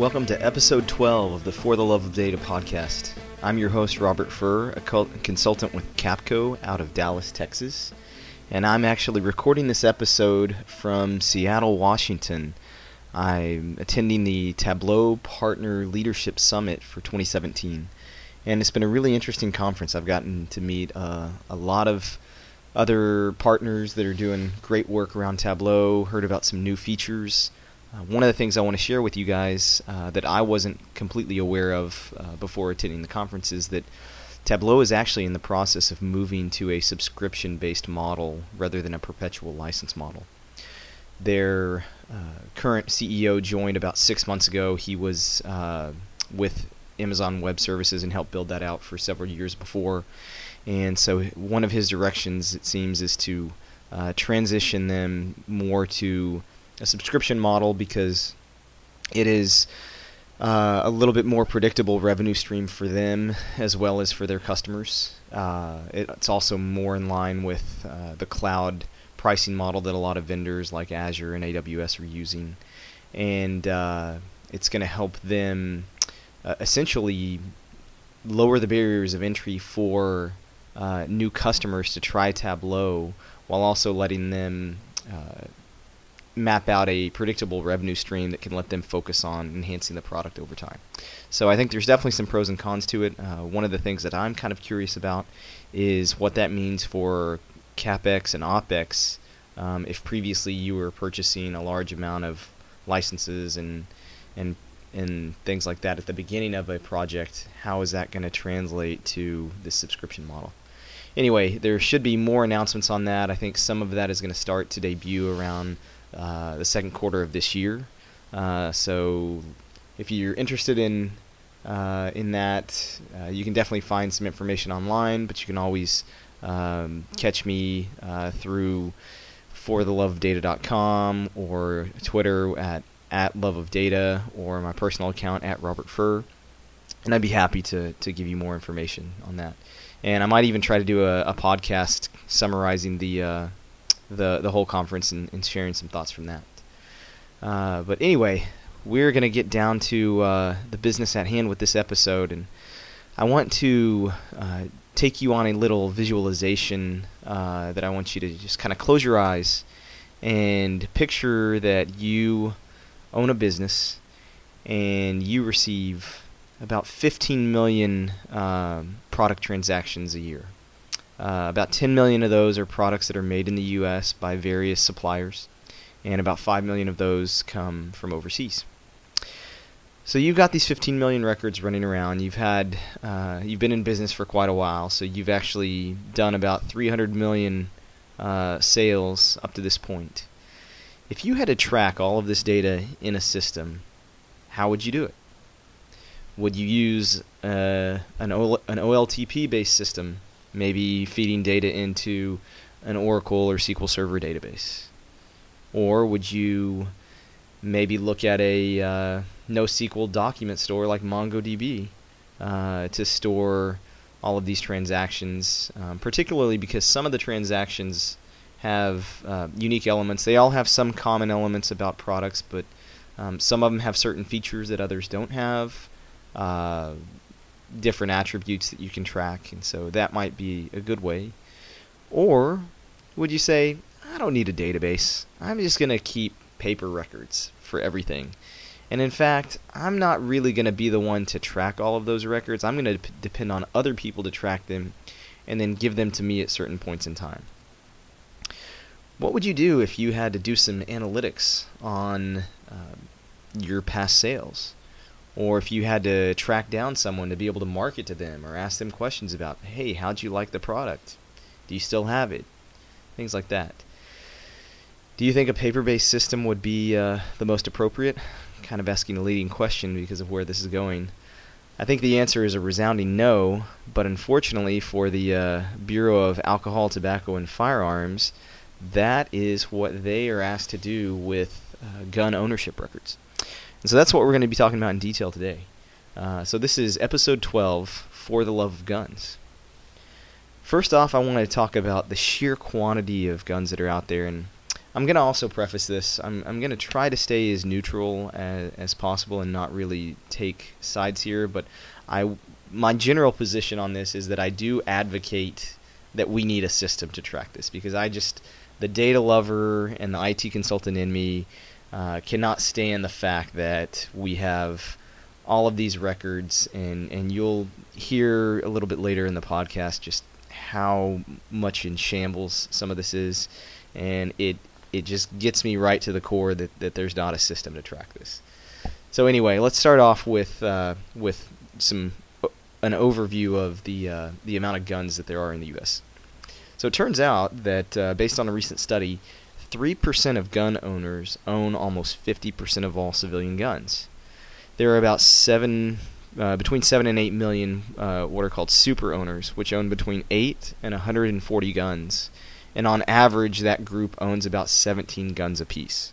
Welcome to episode 12 of the For the Love of Data podcast. I'm your host, Robert Furr, a consultant with Capco out of Dallas, Texas. And I'm actually recording this episode from Seattle, Washington. I'm attending the Tableau Partner Leadership Summit for 2017. And it's been a really interesting conference. I've gotten to meet uh, a lot of other partners that are doing great work around Tableau, heard about some new features. Uh, one of the things I want to share with you guys uh, that I wasn't completely aware of uh, before attending the conference is that Tableau is actually in the process of moving to a subscription based model rather than a perpetual license model. Their uh, current CEO joined about six months ago. He was uh, with Amazon Web Services and helped build that out for several years before. And so, one of his directions, it seems, is to uh, transition them more to a subscription model because it is uh, a little bit more predictable revenue stream for them as well as for their customers. Uh, it, it's also more in line with uh, the cloud pricing model that a lot of vendors like Azure and AWS are using, and uh, it's going to help them uh, essentially lower the barriers of entry for uh, new customers to try Tableau while also letting them map out a predictable revenue stream that can let them focus on enhancing the product over time. So I think there's definitely some pros and cons to it. Uh, one of the things that I'm kind of curious about is what that means for capex and opex. Um, if previously you were purchasing a large amount of licenses and and and things like that at the beginning of a project, how is that going to translate to the subscription model? Anyway, there should be more announcements on that. I think some of that is going to start to debut around uh, the second quarter of this year. Uh, so if you're interested in uh, in that, uh, you can definitely find some information online, but you can always um, catch me uh, through fortheloveofdata.com or Twitter at at love or my personal account at Robert Furr, and I'd be happy to to give you more information on that. And I might even try to do a, a podcast summarizing the the the whole conference and, and sharing some thoughts from that. Uh, but anyway, we're going to get down to uh, the business at hand with this episode, and I want to uh, take you on a little visualization uh, that I want you to just kind of close your eyes and picture that you own a business and you receive about 15 million um, product transactions a year. Uh, about 10 million of those are products that are made in the U.S. by various suppliers, and about 5 million of those come from overseas. So you've got these 15 million records running around. You've had, uh, you've been in business for quite a while, so you've actually done about 300 million uh, sales up to this point. If you had to track all of this data in a system, how would you do it? Would you use uh, an, an OLTP based system maybe feeding data into an Oracle or SQL Server database? Or would you maybe look at a uh, NoSQL document store like MongoDB uh, to store all of these transactions, um, particularly because some of the transactions have uh, unique elements. They all have some common elements about products, but um, some of them have certain features that others don't have. Uh, different attributes that you can track, and so that might be a good way. Or would you say, I don't need a database. I'm just going to keep paper records for everything. And in fact, I'm not really going to be the one to track all of those records. I'm going to p- depend on other people to track them and then give them to me at certain points in time. What would you do if you had to do some analytics on uh, your past sales? Or if you had to track down someone to be able to market to them or ask them questions about, hey, how'd you like the product? Do you still have it? Things like that. Do you think a paper based system would be uh, the most appropriate? Kind of asking a leading question because of where this is going. I think the answer is a resounding no, but unfortunately for the uh, Bureau of Alcohol, Tobacco, and Firearms, that is what they are asked to do with uh, gun ownership records. And so that's what we're going to be talking about in detail today. Uh, so this is episode 12 for the love of guns. First off, I want to talk about the sheer quantity of guns that are out there, and I'm gonna also preface this. I'm I'm gonna try to stay as neutral as, as possible and not really take sides here. But I my general position on this is that I do advocate that we need a system to track this because I just the data lover and the IT consultant in me uh, cannot stand the fact that we have all of these records and and you'll hear a little bit later in the podcast just how much in shambles some of this is and it it just gets me right to the core that, that there's not a system to track this. So anyway, let's start off with uh, with some an overview of the uh, the amount of guns that there are in the U.S. So it turns out that uh, based on a recent study, three percent of gun owners own almost fifty percent of all civilian guns. There are about seven. Uh, between 7 and 8 million uh, what are called super owners, which own between 8 and 140 guns. And on average, that group owns about 17 guns apiece.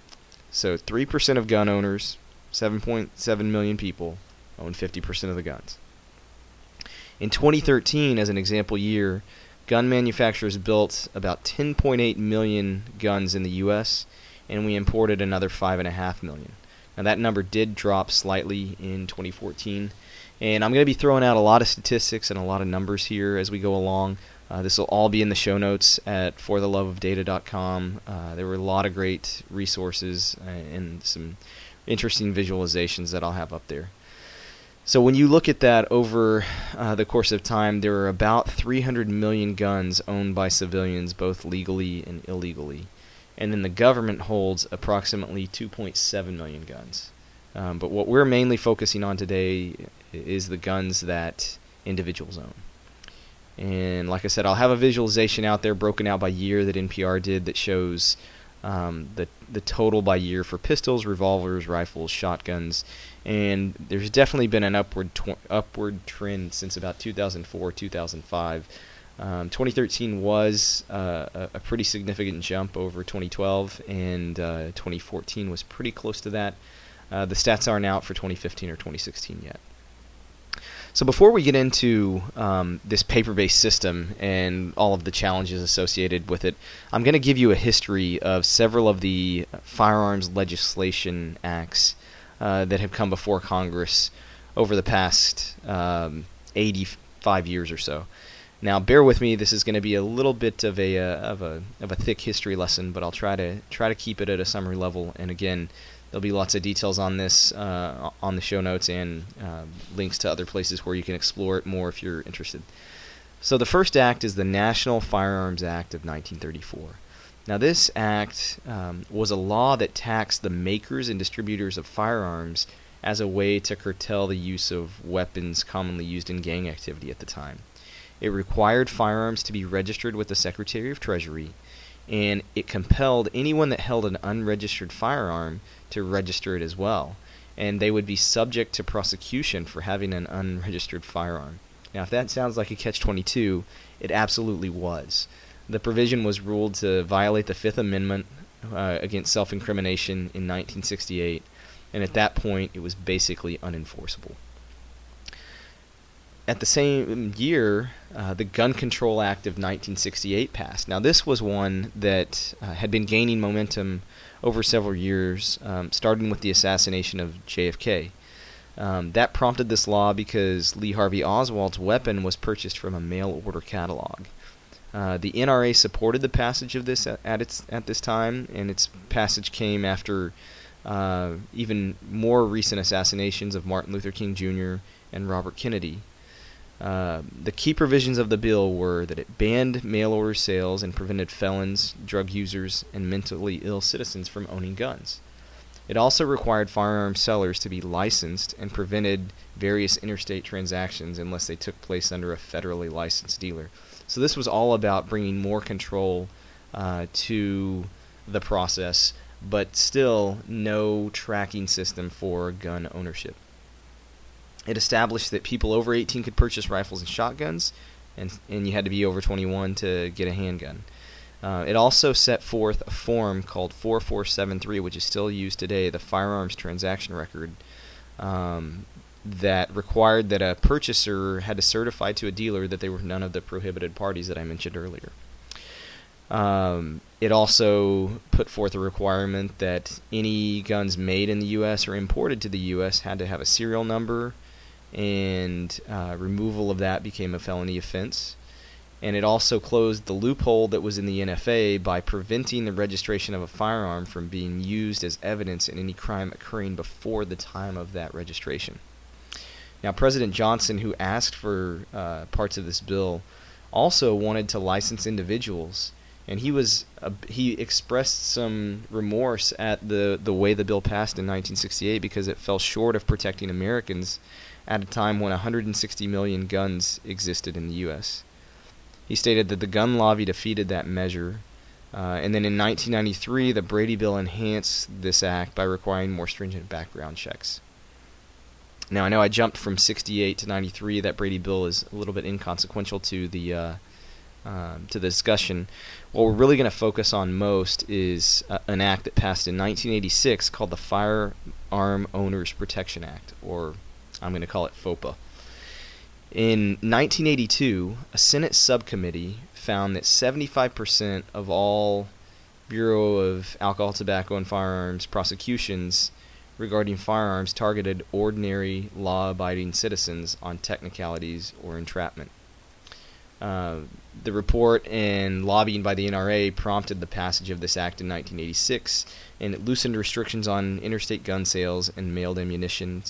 So 3% of gun owners, 7.7 million people, own 50% of the guns. In 2013, as an example year, gun manufacturers built about 10.8 million guns in the U.S., and we imported another 5.5 million. Now, that number did drop slightly in 2014, and I'm going to be throwing out a lot of statistics and a lot of numbers here as we go along. Uh, this will all be in the show notes at fortheloveofdata.com. Uh, there were a lot of great resources uh, and some interesting visualizations that I'll have up there. So when you look at that over uh, the course of time, there are about 300 million guns owned by civilians, both legally and illegally. And then the government holds approximately 2.7 million guns. Um, but what we're mainly focusing on today is the guns that individuals own. And like I said, I'll have a visualization out there broken out by year that NPR did that shows um, the the total by year for pistols, revolvers, rifles, shotguns, and there's definitely been an upward tw- upward trend since about 2004 2005. Um, 2013 was uh, a, pretty significant jump over 2012, and uh, 2014 was pretty close to that. Uh, the stats aren't out for 2015 or 2016 yet. So before we get into um, this paper-based system and all of the challenges associated with it, I'm going to give you a history of several of the firearms legislation acts uh, that have come before Congress over the past um, 85 years or so. Now, bear with me. This is going to be a little bit of a uh, of a of a thick history lesson, but I'll try to try to keep it at a summary level. And again, There'll be lots of details on this uh, on the show notes and uh, links to other places where you can explore it more if you're interested. So the first act is the National Firearms Act of 1934. Now, this act um, was a law that taxed the makers and distributors of firearms as a way to curtail the use of weapons commonly used in gang activity at the time. It required firearms to be registered with the Secretary of Treasury, and it compelled anyone that held an unregistered firearm to register it as well. And they would be subject to prosecution for having an unregistered firearm. Now, if that sounds like a catch 22, it absolutely was. The provision was ruled to violate the Fifth Amendment uh, against self incrimination in 1968, and at that point, it was basically unenforceable at the same year, uh, the Gun Control Act of 1968 passed. Now, this was one that uh, had been gaining momentum over several years, um, starting with the assassination of JFK. Um, that prompted this law because Lee Harvey Oswald's weapon was purchased from a mail order catalog. Uh, the NRA supported the passage of this at, at, its at this time, and its passage came after uh, even more recent assassinations of Martin Luther King Jr. and Robert Kennedy. Uh, the key provisions of the bill were that it banned mail order sales and prevented felons, drug users, and mentally ill citizens from owning guns. It also required firearm sellers to be licensed and prevented various interstate transactions unless they took place under a federally licensed dealer. So this was all about bringing more control uh, to the process, but still no tracking system for gun ownership. It established that people over 18 could purchase rifles and shotguns, and, and you had to be over 21 to get a handgun. Uh, it also set forth a form called 4473, which is still used today, the firearms transaction record, um, that required that a purchaser had to certify to a dealer that they were none of the prohibited parties that I mentioned earlier. Um, it also put forth a requirement that any guns made in the U.S. or imported to the U.S. had to have a serial number, and uh, removal of that became a felony offense. And it also closed the loophole that was in the NFA by preventing the registration of a firearm from being used as evidence in any crime occurring before the time of that registration. Now, President Johnson, who asked for uh, parts of this bill, also wanted to license individuals and he was uh, he expressed some remorse at the the way the bill passed in 1968 because it fell short of protecting Americans at a time when 160 million guns existed in the U.S. He stated that the gun lobby defeated that measure, uh, and then in 1993 the Brady bill enhanced this act by requiring more stringent background checks. Now I know I jumped from 68 to 93. That Brady bill is a little bit inconsequential to the uh, um, to the discussion. What we're really going to focus on most is uh, an act that passed in 1986 called the Firearm Owners Protection Act, or I'm going to call it FOPA. In 1982, a Senate subcommittee found that 75% of all Bureau of Alcohol, Tobacco, and Firearms prosecutions regarding firearms targeted ordinary law abiding citizens on technicalities or entrapment. Uh, the report and lobbying by the NRA prompted the passage of this act in 1986, and it loosened restrictions on interstate gun sales and mailed ammunition.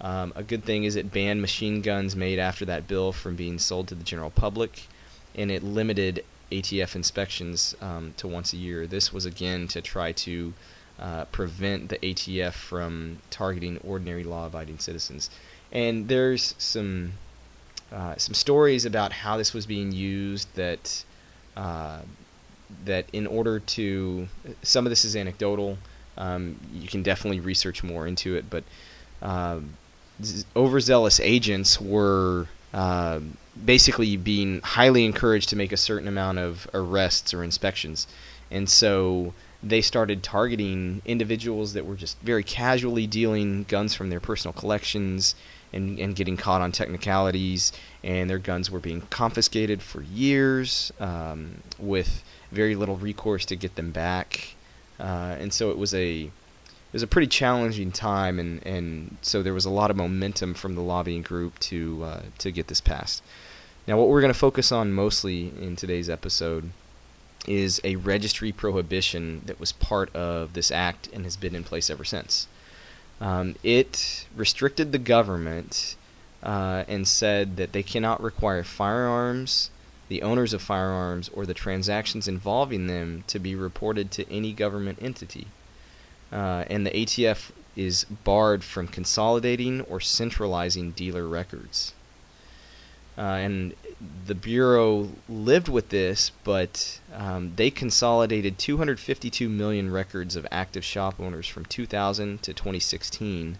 Um, a good thing is it banned machine guns made after that bill from being sold to the general public, and it limited ATF inspections um, to once a year. This was again to try to uh, prevent the ATF from targeting ordinary law-abiding citizens. And there's some uh, some stories about how this was being used that uh, that in order to some of this is anecdotal um, you can definitely research more into it but uh, overzealous agents were uh, basically being highly encouraged to make a certain amount of arrests or inspections and so they started targeting individuals that were just very casually dealing guns from their personal collections and, and getting caught on technicalities, and their guns were being confiscated for years um, with very little recourse to get them back. Uh, and so it was a it was a pretty challenging time, and, and so there was a lot of momentum from the lobbying group to uh, to get this passed. Now, what we're going to focus on mostly in today's episode is a registry prohibition that was part of this act and has been in place ever since. Um, it restricted the government uh, and said that they cannot require firearms, the owners of firearms, or the transactions involving them to be reported to any government entity. Uh, and the ATF is barred from consolidating or centralizing dealer records. Uh, and the Bureau lived with this, but um, they consolidated 252 million records of active shop owners from 2000 to 2016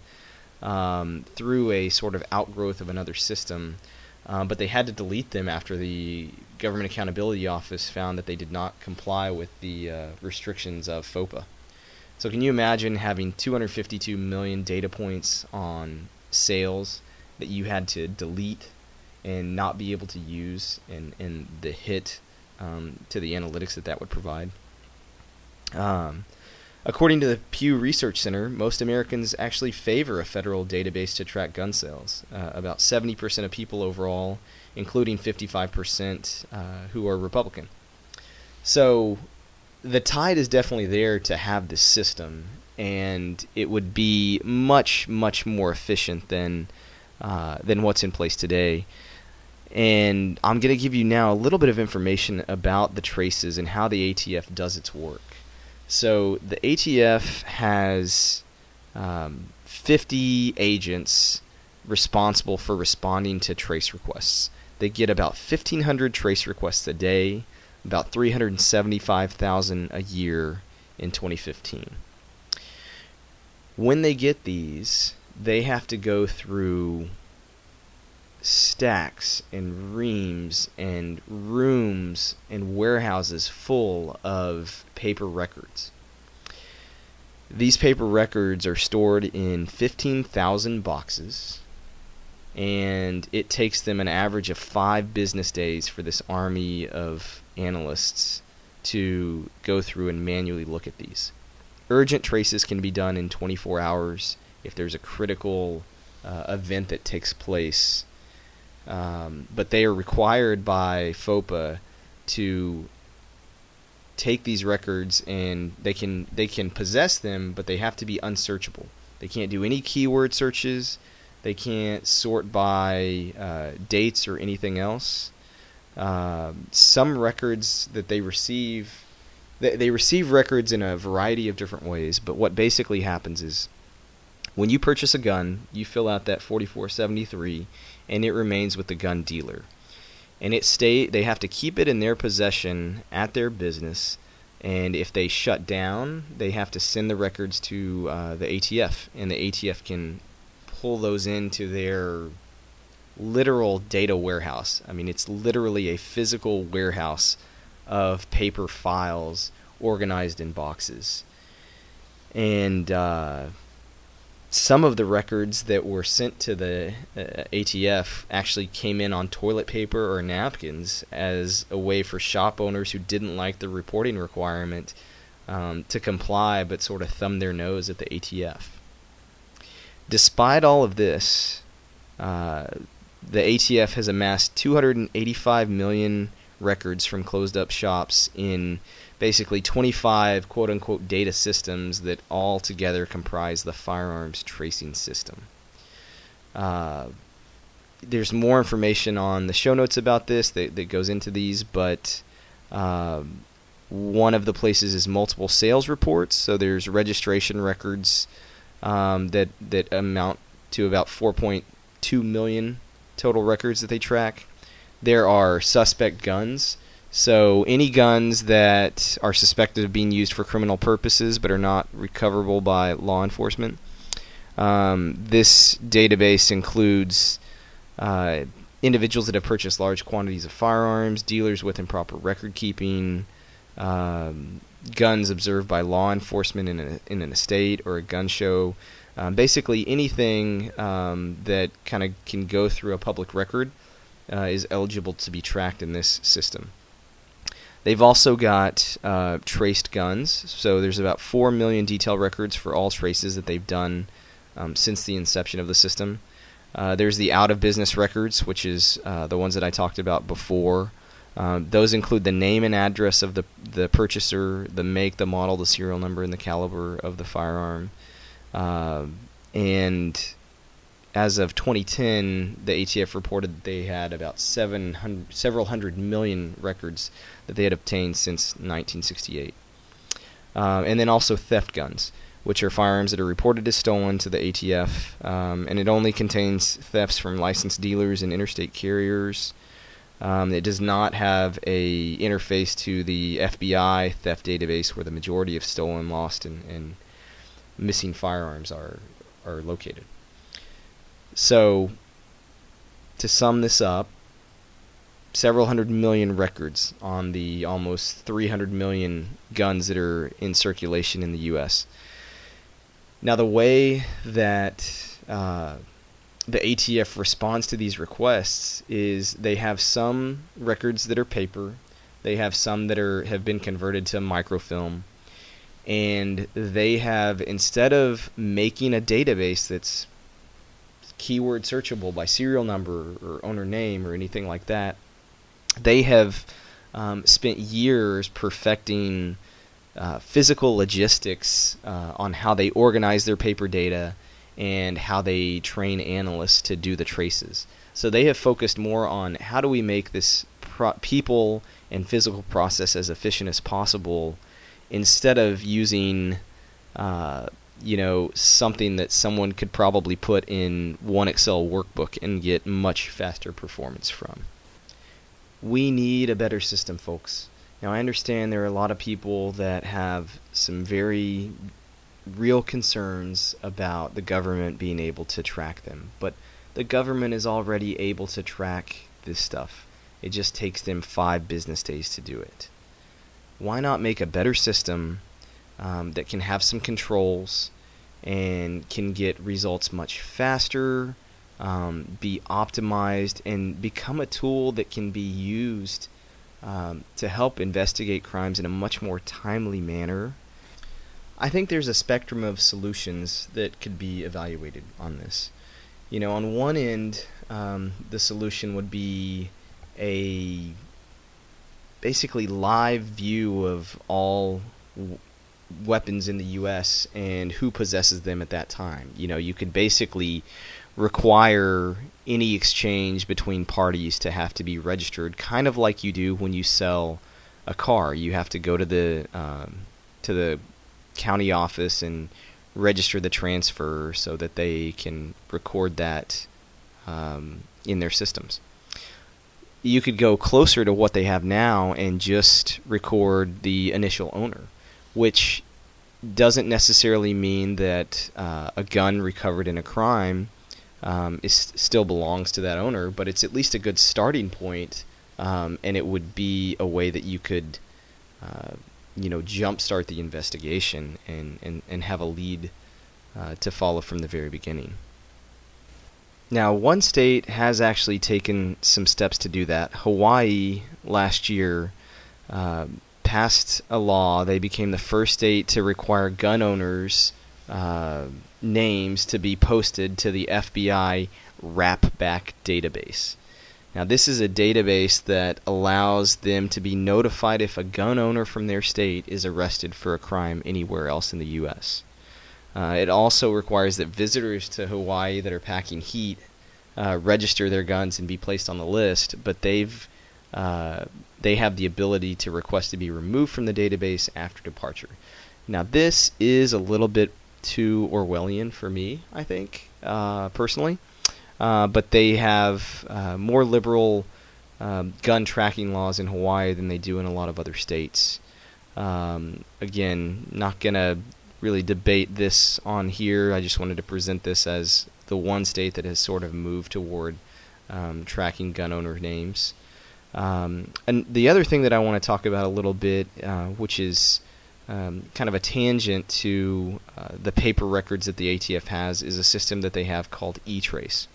um, through a sort of outgrowth of another system. Um, but they had to delete them after the Government Accountability Office found that they did not comply with the uh, restrictions of FOPA. So, can you imagine having 252 million data points on sales that you had to delete and not be able to use and, and the hit um, to the analytics that that would provide. Um, according to the Pew Research Center, most Americans actually favor a federal database to track gun sales. Uh, about 70% of people overall, including 55% uh, who are Republican. So the tide is definitely there to have this system, and it would be much, much more efficient than uh, than what's in place today. And I'm going to give you now a little bit of information about the traces and how the ATF does its work. So the ATF has um, 50 agents responsible for responding to trace requests. They get about 1,500 trace requests a day, about 375,000 a year in 2015. When they get these, they have to go through stacks and reams and rooms and warehouses full of paper records. These paper records are stored in 15,000 boxes, and it takes them an average of five business days for this army of analysts to go through and manually look at these. Urgent traces can be done in 24 hours if there's a critical uh, event that takes place, um, but they are required by FOPA to take these records and they can they can possess them, but they have to be unsearchable. They can't do any keyword searches. They can't sort by uh, dates or anything else. Uh, some records that they receive, they, they receive records in a variety of different ways. But what basically happens is, when you purchase a gun, you fill out that 4473, and it remains with the gun dealer and it stay they have to keep it in their possession at their business and if they shut down they have to send the records to uh, the ATF and the ATF can pull those into their literal data warehouse I mean it's literally a physical warehouse of paper files organized in boxes and uh, some of the records that were sent to the uh, ATF actually came in on toilet paper or napkins as a way for shop owners who didn't like the reporting requirement um, to comply but sort of thumb their nose at the ATF. Despite all of this, uh, the ATF has amassed 285 million records from closed up shops in basically 25 quote unquote data systems that all together comprise the firearms tracing system. Uh, there's more information on the show notes about this that, that goes into these, but um, one of the places is multiple sales reports. So there's registration records um, that that amount to about 4.2 million total records that they track. There are suspect guns. So any guns that are suspected of being used for criminal purposes but are not recoverable by law enforcement. Um, this database includes uh, individuals that have purchased large quantities of firearms, dealers with improper record keeping, um, guns observed by law enforcement in, a, in an estate or a gun show. Um, basically, anything um, that kind of can go through a public record uh, is eligible to be tracked in this system. They've also got uh, traced guns, so there's about 4 million detail records for all traces that they've done um, since the inception of the system. Uh, there's the out of business records, which is uh, the ones that I talked about before. Um, those include the name and address of the the purchaser, the make, the model, the serial number, and the caliber of the firearm. Uh, and as of 2010, the ATF reported that they had about 700, several hundred million records that they had obtained since 1968. Um, and then also theft guns, which are firearms that are reported as stolen to the ATF, um, and it only contains thefts from licensed dealers and interstate carriers. Um, it does not have a interface to the FBI theft database, where the majority of stolen, lost, and, and missing firearms are are located. So, to sum this up, several hundred million records on the almost 300 million guns that are in circulation in the U.S. Now, the way that uh, the ATF responds to these requests is they have some records that are paper, they have some that are have been converted to microfilm, and they have instead of making a database that's keyword searchable by serial number or owner name or anything like that. They have um, spent years perfecting uh, physical logistics uh, on how they organize their paper data and how they train analysts to do the traces. So they have focused more on how do we make this pro- people and physical process as efficient as possible instead of using uh, you know something that someone could probably put in one Excel workbook and get much faster performance from. We need a better system, folks. Now I understand there are a lot of people that have some very real concerns about the government being able to track them, but the government is already able to track this stuff. It just takes them 5 business days to do it. Why not make a better system um, that can have some controls and can get results much faster, um, be optimized, and become a tool that can be used um, to help investigate crimes in a much more timely manner. I think there's a spectrum of solutions that could be evaluated on this. You know, on one end, um, the solution would be a basically live view of all w- weapons in the U.S. and who possesses them at that time. You know, you could basically require any exchange between parties to have to be registered, kind of like you do when you sell a car. You have to go to the um, to the county office and register the transfer so that they can record that um, in their systems. You could go closer to what they have now and just record the initial owner, which doesn't necessarily mean that uh, a gun recovered in a crime um, is still belongs to that owner, but it's at least a good starting point, um, and it would be a way that you could, uh, you know, jumpstart the investigation and, and, and have a lead uh, to follow from the very beginning. Now, one state has actually taken some steps to do that. Hawaii last year uh, passed a law. They became the first state to require gun owners' uh, names to be posted to the FBI RAPBAC database. Now, this is a database that allows them to be notified if a gun owner from their state is arrested for a crime anywhere else in the U.S. Uh, it also requires that visitors to Hawaii that are packing heat uh, register their guns and be placed on the list, but they've uh, they have the ability to request to be removed from the database after departure. Now, this is a little bit too Orwellian for me, I think, uh, personally, uh, but they have uh, more liberal um, gun tracking laws in Hawaii than they do in a lot of other states. Um, again, not gonna really debate this on here. I just wanted to present this as the one state that has sort of moved toward um, tracking gun owner names. Um, and the other thing that I want to talk about a little bit, uh, which is um, kind of a tangent to uh, the paper records that the ATF has, is a system that they have called eTrace.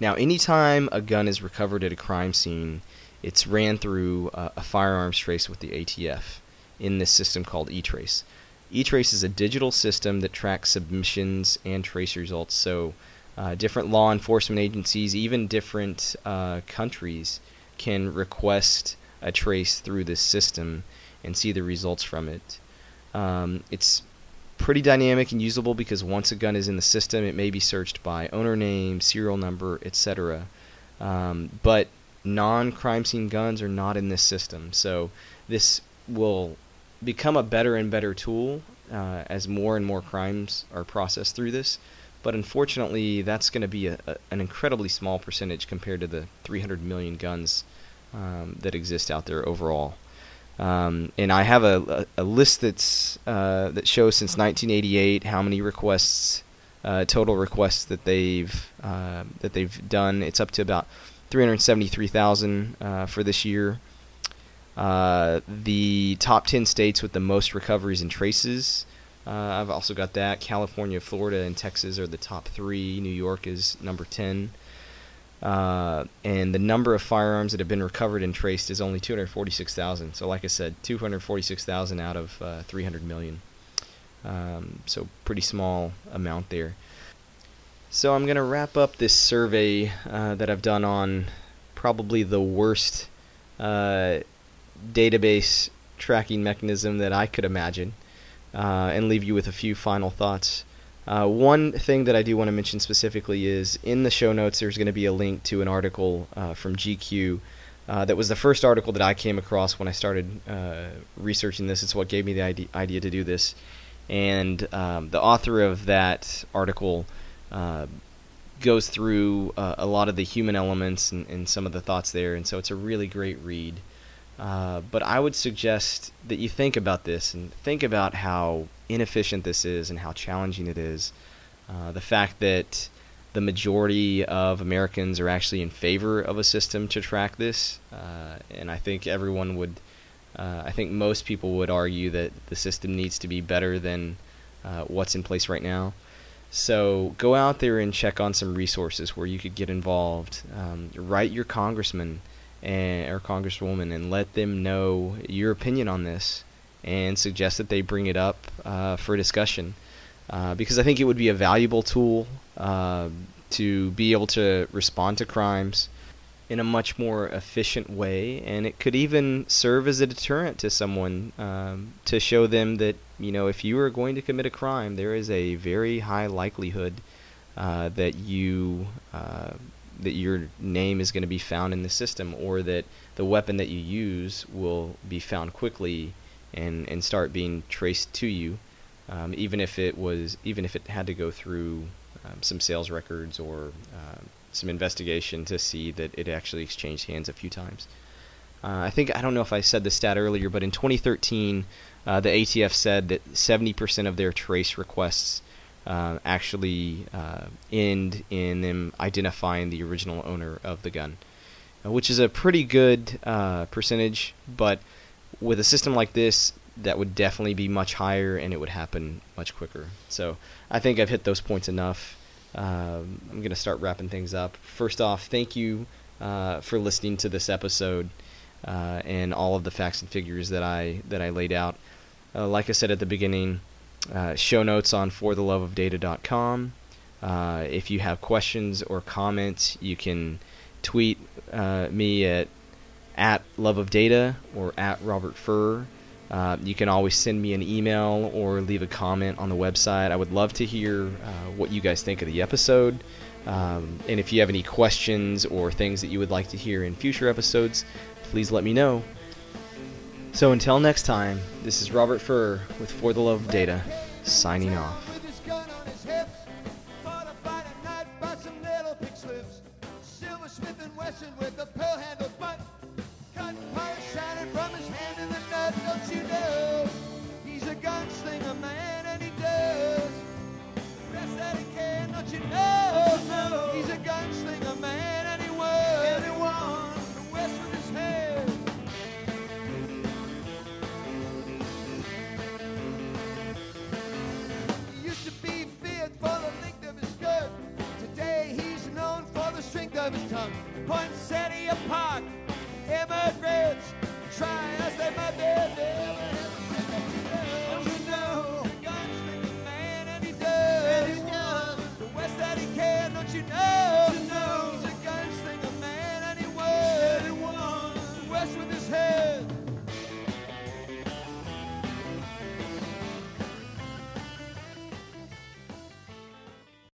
Now, anytime a gun is recovered at a crime scene, it's ran through uh, a firearms trace with the ATF in this system called eTrace. eTrace is a digital system that tracks submissions and trace results. So, uh, different law enforcement agencies, even different uh, countries, can request a trace through this system and see the results from it. Um, it's pretty dynamic and usable because once a gun is in the system, it may be searched by owner name, serial number, etc. Um, but non-crime scene guns are not in this system, so this will become a better and better tool uh, as more and more crimes are processed through this. But unfortunately, that's going to be a, a, an incredibly small percentage compared to the 300 million guns um, that exist out there overall. Um, and I have a, a, a list that's uh, that shows since 1988 how many requests, uh, total requests that they've uh, that they've done. It's up to about 373,000 uh, for this year. Uh, the top 10 states with the most recoveries and traces. Uh, I've also got that. California, Florida, and Texas are the top three. New York is number 10. Uh, and the number of firearms that have been recovered and traced is only 246,000. So, like I said, 246,000 out of uh, 300 million. Um, so, pretty small amount there. So, I'm going to wrap up this survey uh, that I've done on probably the worst uh, database tracking mechanism that I could imagine uh, and leave you with a few final thoughts. Uh, one thing that I do want to mention specifically is in the show notes, there's going to be a link to an article uh, from GQ. Uh, that was the first article that I came across when I started uh, researching this. It's what gave me the idea, idea to do this. And um, the author of that article uh, goes through a lot of the human elements and, and, some of the thoughts there. And so it's a really great read. But I would suggest that you think about this and think about how inefficient this is and how challenging it is. Uh, the fact that the majority of Americans are actually in favor of a system to track this, uh, and I think everyone would, uh, I think most people would argue that the system needs to be better than uh, what's in place right now. So go out there and check on some resources where you could get involved. Um, write your congressman and, or congresswoman and let them know your opinion on this and suggest that they bring it up uh, for discussion. Uh, because I think it would be a valuable tool uh, to be able to respond to crimes in a much more efficient way, and it could even serve as a deterrent to someone um, to show them that you know if you are going to commit a crime, there is a very high likelihood uh, that you uh, that your name is going to be found in the system, or that the weapon that you use will be found quickly and and start being traced to you, um, even if it was even if it had to go through um, some sales records or uh, some investigation to see that it actually exchanged hands a few times. Uh, I think I don't know if I said the stat earlier, but in 2013, uh, the ATF said that 70% of their trace requests uh, actually uh, end in them identifying the original owner of the gun, uh, which is a pretty good uh, percentage. But with a system like this, that would definitely be much higher and it would happen much quicker. So I think I've hit those points enough. Um, I'm going to start wrapping things up. First off, thank you uh, for listening to this episode uh, and all of the facts and figures that I that I laid out. Uh, like I said at the beginning, uh, show notes on fortheloveofdata.com. Uh, if you have questions or comments, you can tweet uh, me at at love of data or at Robert Furr. Uh, you can always send me an email or leave a comment on the website. I would love to hear uh, what you guys think of the episode. Um, and if you have any questions or things that you would like to hear in future episodes, please let me know. So until next time, this is Robert Furr with For the Love of Data, signing off. With his gun tongue. Poinsettia Park, immigrants try as they might, never